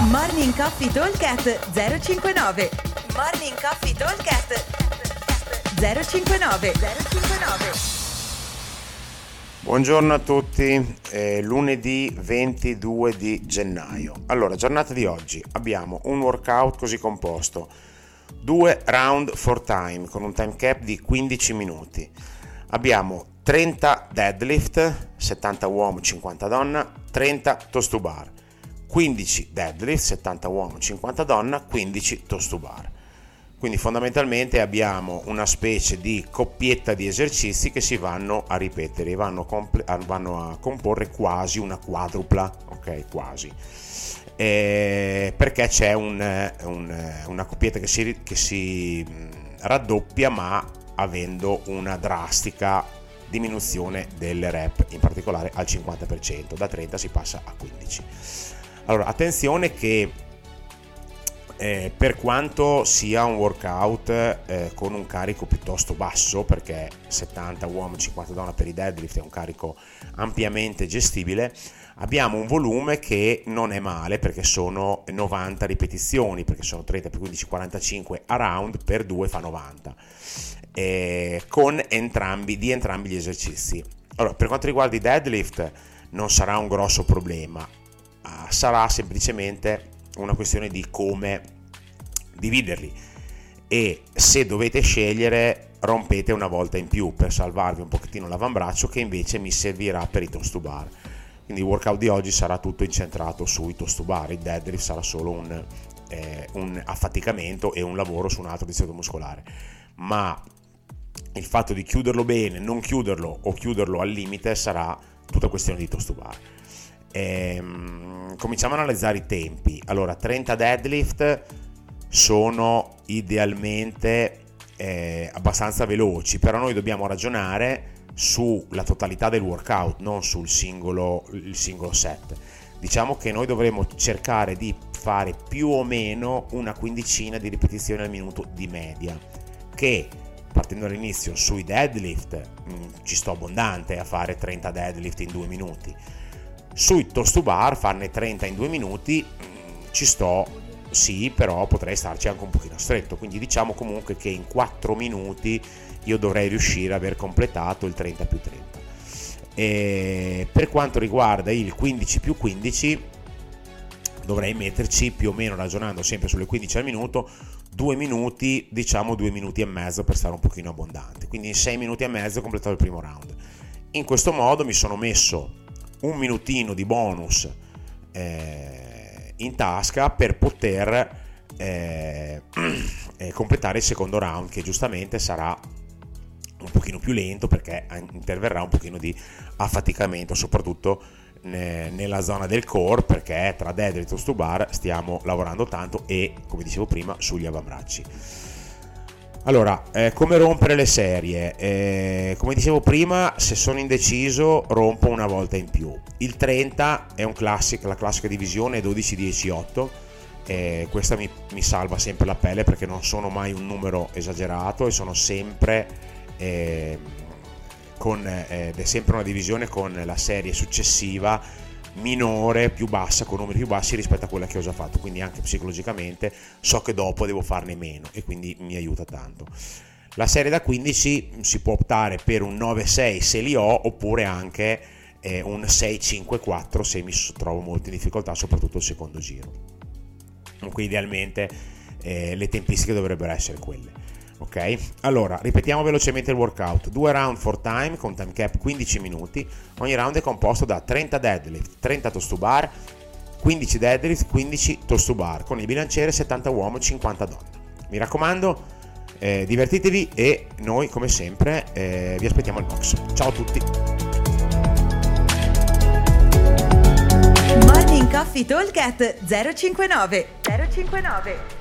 Morning Coffee Talkcast 059 Morning Coffee Talkcast 059 059 Buongiorno a tutti, è lunedì 22 di gennaio. Allora, giornata di oggi. Abbiamo un workout così composto, due round for time con un time cap di 15 minuti. Abbiamo 30 deadlift, 70 uomo, 50 donna, 30 toast to bar, 15 deadlift, 70 uomo, 50 donna, 15 toast to bar. Quindi fondamentalmente abbiamo una specie di coppietta di esercizi che si vanno a ripetere, vanno, comple- vanno a comporre quasi una quadrupla, ok? Quasi. Eh, perché c'è un, un, una coppietta che si, che si raddoppia ma avendo una drastica diminuzione delle rep, in particolare al 50%, da 30 si passa a 15. Allora, attenzione che eh, per quanto sia un workout eh, con un carico piuttosto basso, perché 70 uomo, 50 donna per i deadlift è un carico ampiamente gestibile, abbiamo un volume che non è male perché sono 90 ripetizioni, perché sono 30 per 15, 45 a round, per 2 fa 90 eh, con entrambi, di entrambi gli esercizi. Allora, per quanto riguarda i deadlift, non sarà un grosso problema, sarà semplicemente una questione di come dividerli. E se dovete scegliere rompete una volta in più per salvarvi un pochettino l'avambraccio che invece mi servirà per i toast to bar. Quindi il workout di oggi sarà tutto incentrato sui toast to bar. Il deadlift sarà solo un, eh, un affaticamento e un lavoro su un altro distretto muscolare. Ma il fatto di chiuderlo bene, non chiuderlo o chiuderlo al limite sarà tutta questione di toast to bar. Ehm, cominciamo a analizzare i tempi. Allora, 30 deadlift sono idealmente eh, abbastanza veloci, però noi dobbiamo ragionare sulla totalità del workout, non sul singolo, singolo set. Diciamo che noi dovremo cercare di fare più o meno una quindicina di ripetizioni al minuto di media, che partendo dall'inizio sui deadlift mh, mm, ci sto abbondante a fare 30 deadlift in 2 minuti sui toast to bar farne 30 in 2 minuti mm, ci sto sì però potrei starci anche un pochino stretto quindi diciamo comunque che in 4 minuti io dovrei riuscire ad aver completato il 30 più 30 e per quanto riguarda il 15 più 15 dovrei metterci più o meno ragionando sempre sulle 15 al minuto due minuti, diciamo due minuti e mezzo per stare un pochino abbondante. Quindi in sei minuti e mezzo ho completato il primo round. In questo modo mi sono messo un minutino di bonus eh, in tasca per poter eh, eh, completare il secondo round che giustamente sarà un pochino più lento perché interverrà un pochino di affaticamento soprattutto nella zona del core perché tra deadlift e to bar stiamo lavorando tanto e come dicevo prima sugli avambracci allora eh, come rompere le serie? Eh, come dicevo prima se sono indeciso rompo una volta in più. Il 30 è un classic, la classica divisione 12 10 8 eh, questa mi, mi, salva sempre la pelle perché non sono mai un numero esagerato e sono sempre eh, con, eh, sempre una divisione con la serie successiva minore, più bassa, con numeri più bassi rispetto a quella che ho già fatto, quindi anche psicologicamente so che dopo devo farne meno e quindi mi aiuta tanto. La serie da 15 si può optare per un 9-6 se li ho oppure anche eh, un 6-5-4 se mi trovo molto in difficoltà, soprattutto il secondo giro. Comunque idealmente eh, le tempistiche dovrebbero essere quelle ok? Allora, ripetiamo velocemente il workout. Due round for time con time cap 15 minuti. Ogni round è composto da 30 deadlift, 30 toast to bar, 15 deadlift, 15 toast to bar, con il bilanciere 70 uomo, 50 donne. Mi raccomando, eh, divertitevi e noi come sempre eh, vi aspettiamo al box. Ciao a tutti! Morning Coffee Talk 059 059